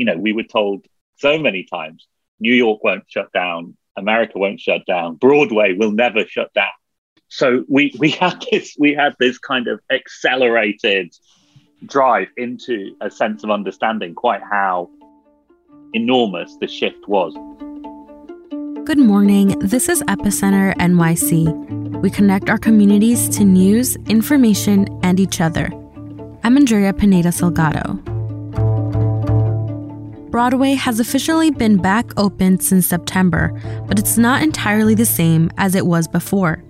you know, we were told so many times New York won't shut down, America won't shut down, Broadway will never shut down. So we we had this we had this kind of accelerated drive into a sense of understanding quite how enormous the shift was. Good morning. This is Epicenter NYC. We connect our communities to news, information, and each other. I'm Andrea Pineda Salgado. Broadway has officially been back open since September, but it's not entirely the same as it was before.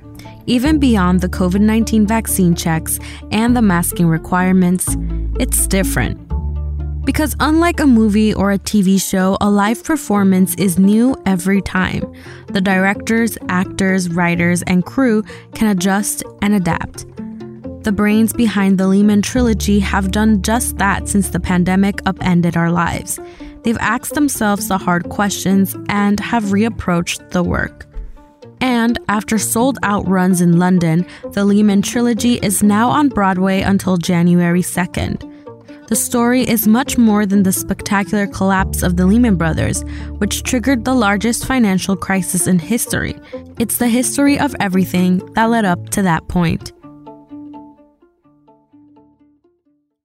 Even beyond the COVID 19 vaccine checks and the masking requirements, it's different. Because unlike a movie or a TV show, a live performance is new every time. The directors, actors, writers, and crew can adjust and adapt. The brains behind the Lehman trilogy have done just that since the pandemic upended our lives. They've asked themselves the hard questions and have reapproached the work. And after sold out runs in London, the Lehman trilogy is now on Broadway until January 2nd. The story is much more than the spectacular collapse of the Lehman Brothers, which triggered the largest financial crisis in history. It's the history of everything that led up to that point.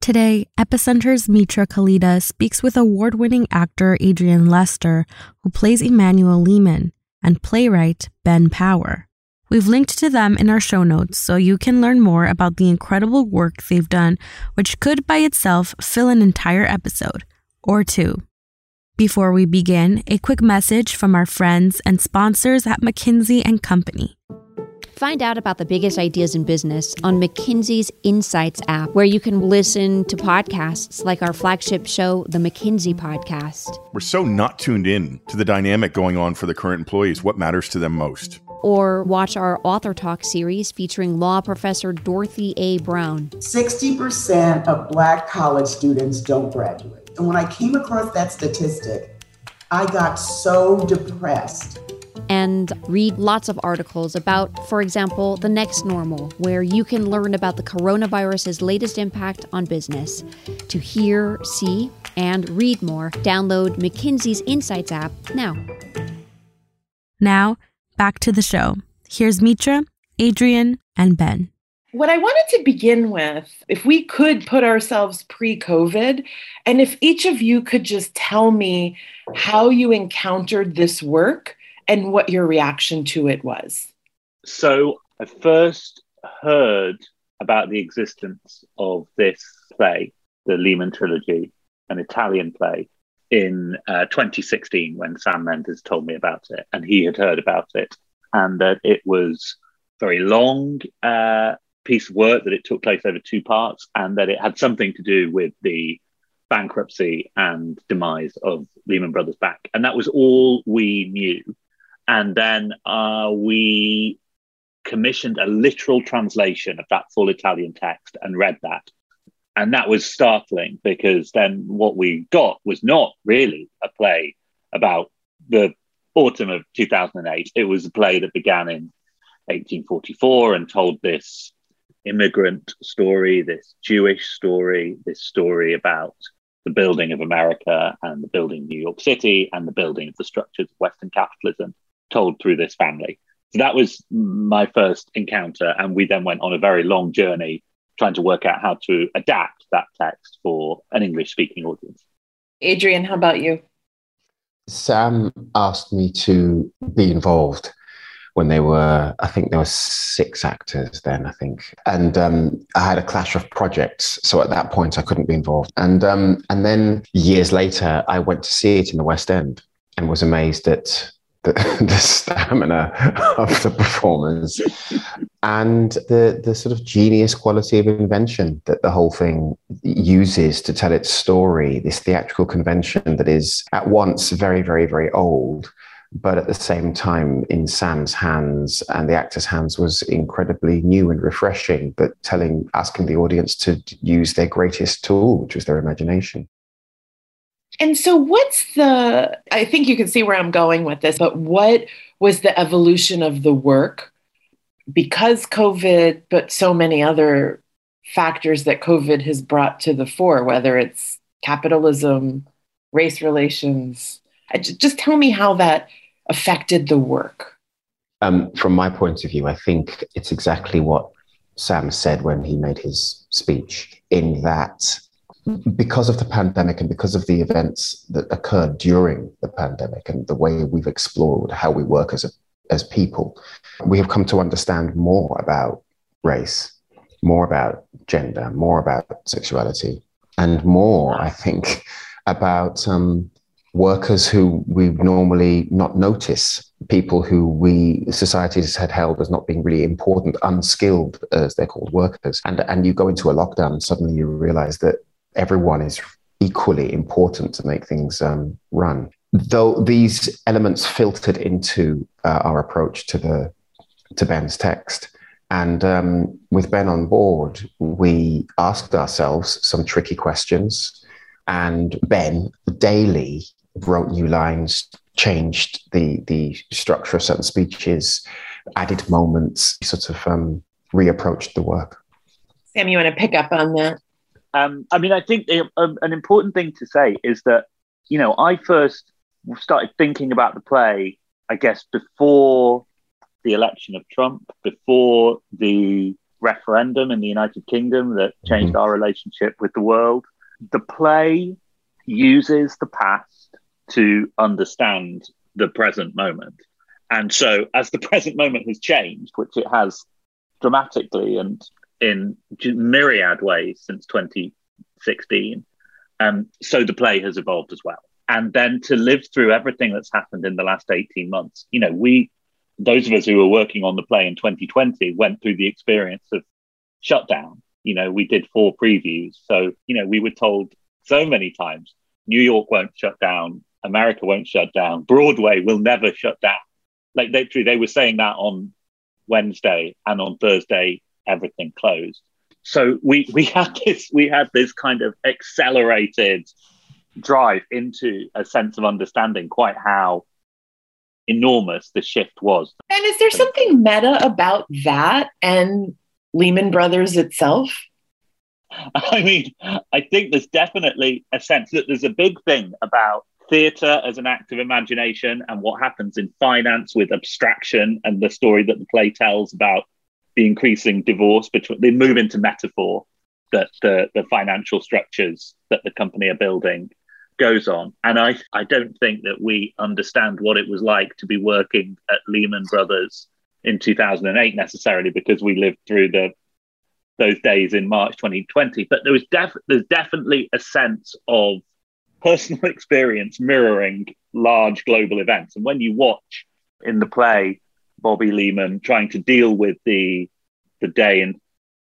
Today, Epicenter's Mitra Kalita speaks with award winning actor Adrian Lester, who plays Emanuel Lehman, and playwright Ben Power. We've linked to them in our show notes so you can learn more about the incredible work they've done, which could by itself fill an entire episode or two. Before we begin, a quick message from our friends and sponsors at McKinsey and Company. Find out about the biggest ideas in business on McKinsey's Insights app, where you can listen to podcasts like our flagship show, The McKinsey Podcast. We're so not tuned in to the dynamic going on for the current employees, what matters to them most. Or watch our Author Talk series featuring law professor Dorothy A. Brown. 60% of Black college students don't graduate. And when I came across that statistic, I got so depressed and read lots of articles about, for example, the next normal, where you can learn about the coronavirus's latest impact on business. To hear, see, and read more, download McKinsey's Insights app now. Now, back to the show. Here's Mitra, Adrian, and Ben. What I wanted to begin with, if we could put ourselves pre COVID, and if each of you could just tell me how you encountered this work and what your reaction to it was. So I first heard about the existence of this play, the Lehman Trilogy, an Italian play, in uh, 2016 when Sam Mendes told me about it, and he had heard about it, and that it was very long uh, piece of work that it took place over two parts, and that it had something to do with the bankruptcy and demise of Lehman Brothers Bank, and that was all we knew and then uh, we commissioned a literal translation of that full Italian text and read that. And that was startling because then what we got was not really a play about the autumn of 2008. It was a play that began in 1844 and told this immigrant story, this Jewish story, this story about the building of America and the building of New York City and the building of the structures of Western capitalism told through this family. So that was my first encounter. And we then went on a very long journey trying to work out how to adapt that text for an English speaking audience. Adrian, how about you? Sam asked me to be involved when they were, I think there were six actors then, I think. And um, I had a clash of projects. So at that point, I couldn't be involved. And, um, and then years later, I went to see it in the West End and was amazed at the, the stamina of the performers. And the the sort of genius quality of invention that the whole thing uses to tell its story this theatrical convention that is at once very very very old but at the same time in sam's hands and the actors hands was incredibly new and refreshing but telling asking the audience to use their greatest tool which was their imagination and so, what's the, I think you can see where I'm going with this, but what was the evolution of the work because COVID, but so many other factors that COVID has brought to the fore, whether it's capitalism, race relations. Just tell me how that affected the work. Um, from my point of view, I think it's exactly what Sam said when he made his speech, in that because of the pandemic and because of the events that occurred during the pandemic and the way we've explored how we work as a, as people, we have come to understand more about race, more about gender, more about sexuality, and more, I think, about um, workers who we normally not notice, people who we societies had held as not being really important, unskilled as they're called workers. And and you go into a lockdown and suddenly you realize that everyone is equally important to make things um, run. Though these elements filtered into uh, our approach to the to Ben's text, and um, with Ben on board, we asked ourselves some tricky questions. And Ben daily wrote new lines, changed the the structure of certain speeches, added moments, sort of um, reapproached the work. Sam, you want to pick up on that? Um, I mean, I think the, um, an important thing to say is that you know I first started thinking about the play, I guess, before the election of Trump, before the referendum in the United Kingdom that changed mm-hmm. our relationship with the world. The play uses the past to understand the present moment. And so, as the present moment has changed, which it has dramatically and in myriad ways since 2016, um, so the play has evolved as well. And then to live through everything that's happened in the last 18 months, you know, we, those of us who were working on the play in 2020, went through the experience of shutdown. You know, we did four previews. So, you know, we were told so many times New York won't shut down, America won't shut down. Broadway will never shut down. Like literally, they were saying that on Wednesday and on Thursday, everything closed. So we we had this we had this kind of accelerated drive into a sense of understanding quite how enormous the shift was. And is there something meta about that and Lehman Brothers itself? I mean, I think there's definitely a sense that there's a big thing about theatre as an act of imagination and what happens in finance with abstraction and the story that the play tells about the increasing divorce between they move into metaphor that the, the financial structures that the company are building goes on. And I, I don't think that we understand what it was like to be working at Lehman Brothers in 2008 necessarily because we lived through the those days in March 2020. But there was def- there's definitely a sense of personal experience mirroring large global events. And when you watch in the play Bobby Lehman trying to deal with the the day in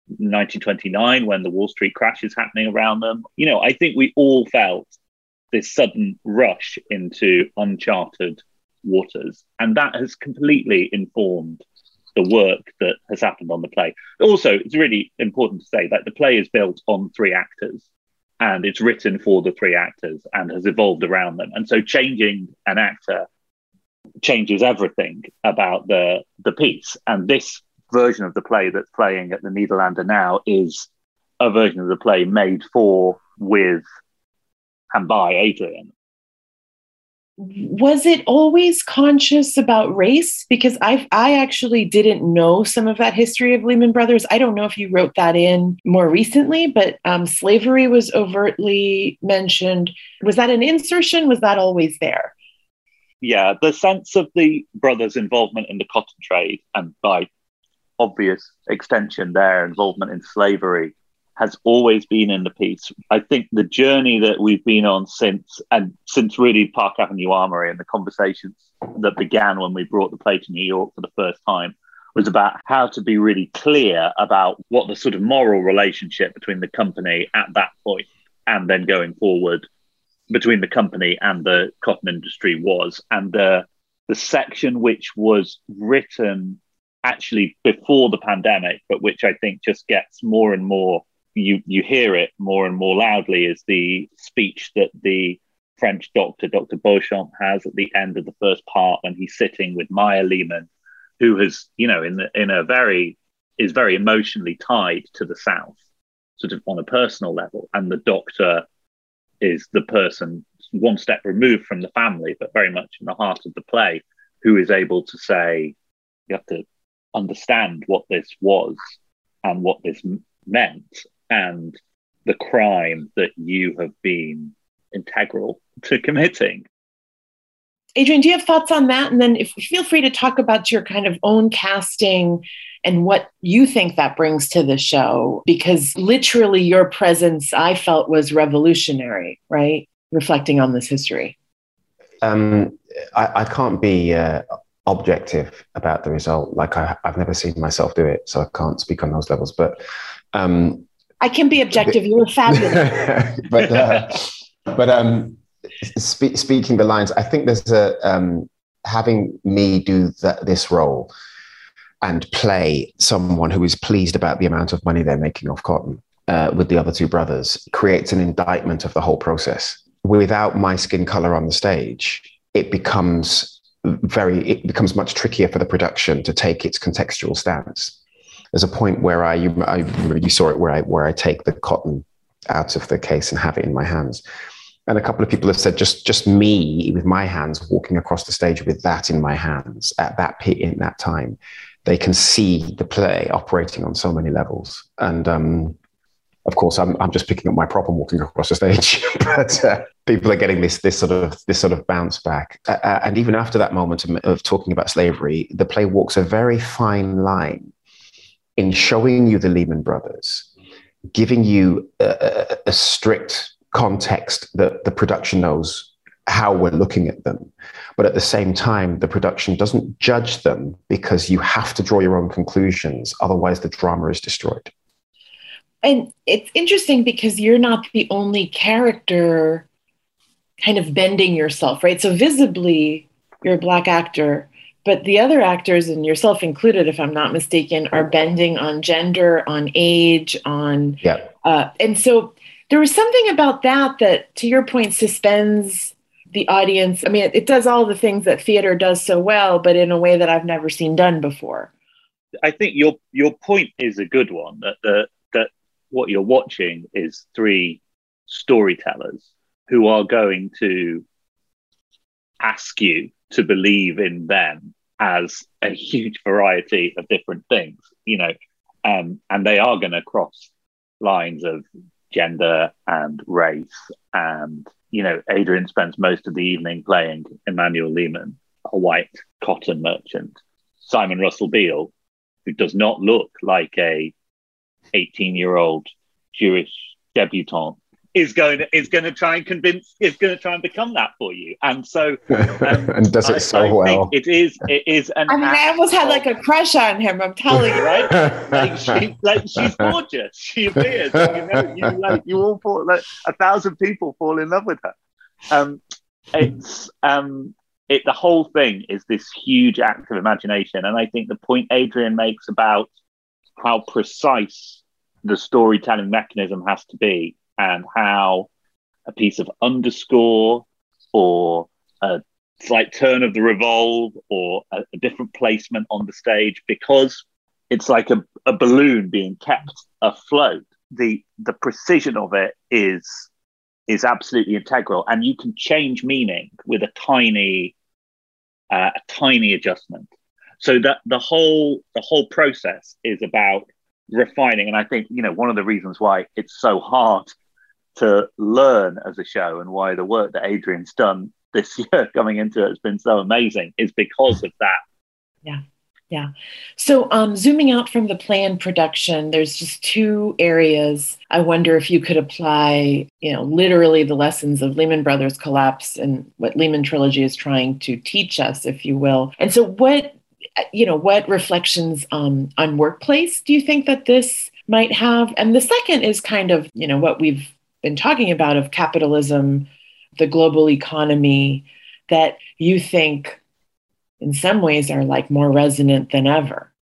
1929 when the Wall Street crash is happening around them, you know, I think we all felt this sudden rush into uncharted waters, and that has completely informed the work that has happened on the play. Also, it's really important to say that the play is built on three actors and it's written for the three actors and has evolved around them. And so changing an actor changes everything about the the piece. And this version of the play that's playing at the Nederlander now is a version of the play made for, with, and by Adrian. Was it always conscious about race? Because i i actually didn't know some of that history of lehman brothers. I don't know if you wrote that in more recently but um, slavery was overtly mentioned. Was that an insertion? Was that always there yeah the sense of the brothers involvement in the cotton trade and by obvious extension their involvement in slavery has always been in the piece. I think the journey that we've been on since and since really Park Avenue Armory and the conversations that began when we brought the play to New York for the first time was about how to be really clear about what the sort of moral relationship between the company at that point and then going forward between the company and the cotton industry was and the the section which was written actually before the pandemic but which I think just gets more and more you you hear it more and more loudly is the speech that the French doctor, Dr. Beauchamp, has at the end of the first part when he's sitting with Mayer Lehman, who has, you know, in the, in a very is very emotionally tied to the South, sort of on a personal level, and the doctor is the person one step removed from the family, but very much in the heart of the play, who is able to say, you have to understand what this was and what this meant and the crime that you have been integral to committing. Adrian, do you have thoughts on that? And then if, feel free to talk about your kind of own casting and what you think that brings to the show, because literally your presence, I felt, was revolutionary, right? Reflecting on this history. Um, I, I, can't be uh, objective about the result. Like I, have never seen myself do it, so I can't speak on those levels. But um, I can be objective. You were fabulous. but uh, but um, spe- speaking the lines, I think there's a um, having me do that this role and play someone who is pleased about the amount of money they're making off cotton uh, with the other two brothers creates an indictment of the whole process. Without my skin color on the stage, it becomes very it becomes much trickier for the production to take its contextual stance. There's a point where I you, I, you saw it where I where I take the cotton out of the case and have it in my hands and a couple of people have said just just me with my hands walking across the stage with that in my hands at that pit in that time they can see the play operating on so many levels. And um, of course I'm, I'm just picking up my prop and walking across the stage but uh, people are getting this this sort of this sort of bounce back. Uh, and even after that moment of, of talking about slavery the play walks a very fine line in showing you the lehman brothers giving you a, a strict context that the production knows how we're looking at them. But at the same time, the production doesn't judge them because you have to draw your own conclusions. Otherwise, the drama is destroyed. And it's interesting because you're not the only character kind of bending yourself, right? So visibly, you're a Black actor, but the other actors, and yourself included, if I'm not mistaken, are bending on gender, on age, on. Yeah. Uh, and so there was something about that that, to your point, suspends the audience. I mean, it, it does all the things that theater does so well, but in a way that I've never seen done before. I think your your point is a good one. That the that what you're watching is three storytellers who are going to ask you to believe in them as a huge variety of different things, you know, um, and they are going to cross lines of gender and race. And, you know, Adrian spends most of the evening playing Emanuel Lehman, a white cotton merchant. Simon Russell Beale, who does not look like a 18 year old Jewish debutante is going to, is going to try and convince is going to try and become that for you. And so um, and does it I, so I well. it is it is an i mean i almost had like a crush on him i'm telling you. Right? Like, she, like she's gorgeous. She appears you know you like you all fall like a thousand people fall in love with her. Um it's um it the whole thing is this huge act of imagination. And i think the point adrian makes about how precise the storytelling mechanism has to be and how a piece of underscore or a slight turn of the revolve or a, a different placement on the stage because it's like a, a balloon being kept afloat. The the precision of it is is absolutely integral and you can change meaning with a tiny uh, a tiny adjustment. So that the whole the whole process is about refining and i think you know one of the reasons why it's so hard to learn as a show and why the work that Adrian's done this year coming into it has been so amazing is because of that. Yeah. Yeah. So, um, zooming out from the planned production, there's just two areas. I wonder if you could apply, you know, literally the lessons of Lehman Brothers collapse and what Lehman Trilogy is trying to teach us, if you will. And so, what, you know, what reflections um, on workplace do you think that this might have? And the second is kind of, you know, what we've been talking about of capitalism, the global economy, that you think in some ways are like more resonant than ever?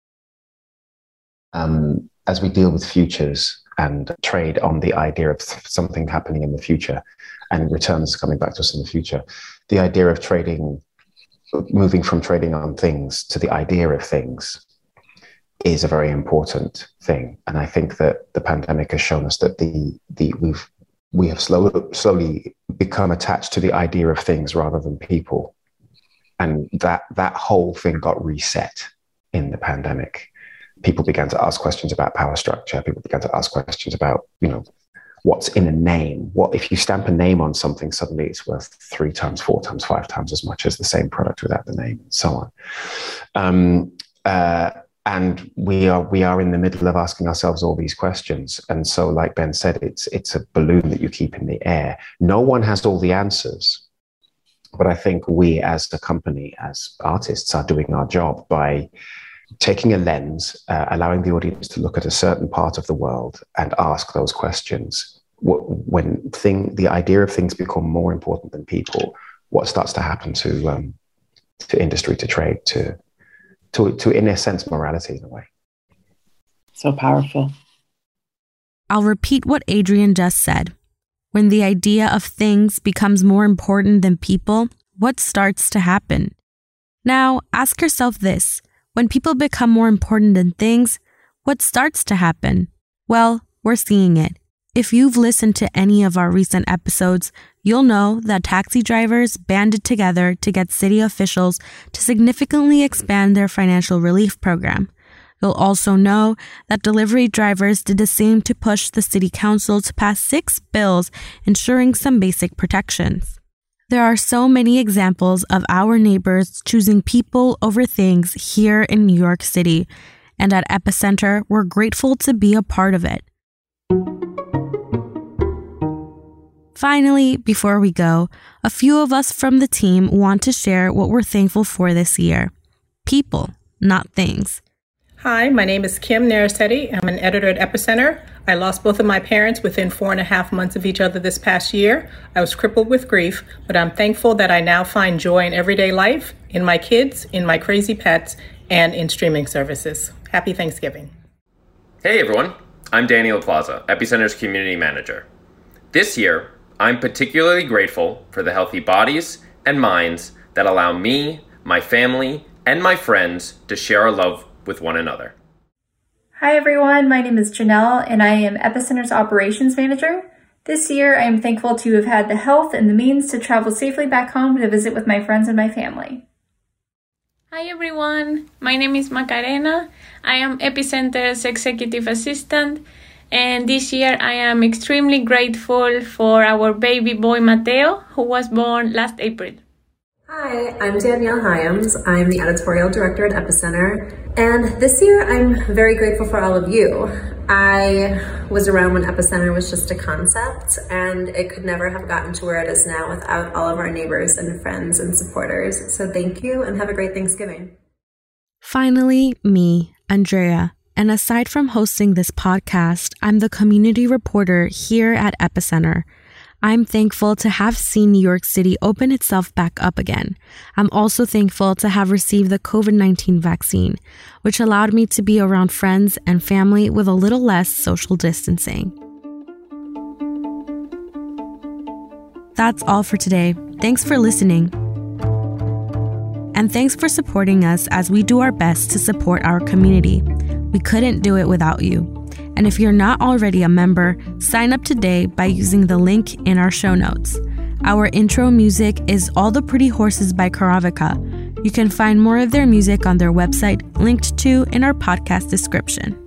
Um, as we deal with futures and trade on the idea of something happening in the future and returns coming back to us in the future, the idea of trading, moving from trading on things to the idea of things is a very important thing. And I think that the pandemic has shown us that the, the we've we have slowly, slowly become attached to the idea of things rather than people. And that, that whole thing got reset in the pandemic. People began to ask questions about power structure. People began to ask questions about, you know, what's in a name. What if you stamp a name on something, suddenly it's worth three times, four times, five times as much as the same product without the name, and so on. Um, uh, and we are we are in the middle of asking ourselves all these questions. And so like ben said it's it's a balloon that you keep in the air. No one has all the answers. But i think we as a company as artists are doing our job by taking a lens uh, allowing the audience to look at a certain part of the world and ask those questions. When thing the idea of things become more important than people what starts to happen to um, to industry to trade to to, to in a sense, morality in a way. So powerful. I'll repeat what Adrian just said. When the idea of things becomes more important than people, what starts to happen? Now, ask yourself this when people become more important than things, what starts to happen? Well, we're seeing it. If you've listened to any of our recent episodes, you'll know that taxi drivers banded together to get city officials to significantly expand their financial relief program. You'll also know that delivery drivers did the same to push the city council to pass six bills ensuring some basic protections. There are so many examples of our neighbors choosing people over things here in New York City, and at Epicenter, we're grateful to be a part of it. Finally, before we go, a few of us from the team want to share what we're thankful for this year people, not things. Hi, my name is Kim Narasetti. I'm an editor at Epicenter. I lost both of my parents within four and a half months of each other this past year. I was crippled with grief, but I'm thankful that I now find joy in everyday life, in my kids, in my crazy pets, and in streaming services. Happy Thanksgiving. Hey everyone, I'm Daniel Plaza, Epicenter's community manager. This year, I'm particularly grateful for the healthy bodies and minds that allow me, my family, and my friends to share our love with one another. Hi everyone, my name is Janelle and I am Epicenter's operations manager. This year I am thankful to have had the health and the means to travel safely back home to visit with my friends and my family. Hi everyone, my name is Macarena. I am Epicenter's executive assistant and this year I am extremely grateful for our baby boy Mateo, who was born last April. Hi, I'm Danielle Hyams. I'm the editorial director at Epicenter. And this year I'm very grateful for all of you. I was around when Epicenter was just a concept and it could never have gotten to where it is now without all of our neighbors and friends and supporters. So thank you and have a great Thanksgiving. Finally, me, Andrea. And aside from hosting this podcast, I'm the community reporter here at Epicenter. I'm thankful to have seen New York City open itself back up again. I'm also thankful to have received the COVID 19 vaccine, which allowed me to be around friends and family with a little less social distancing. That's all for today. Thanks for listening. And thanks for supporting us as we do our best to support our community. We couldn't do it without you. And if you're not already a member, sign up today by using the link in our show notes. Our intro music is All the Pretty Horses by Karavika. You can find more of their music on their website, linked to in our podcast description.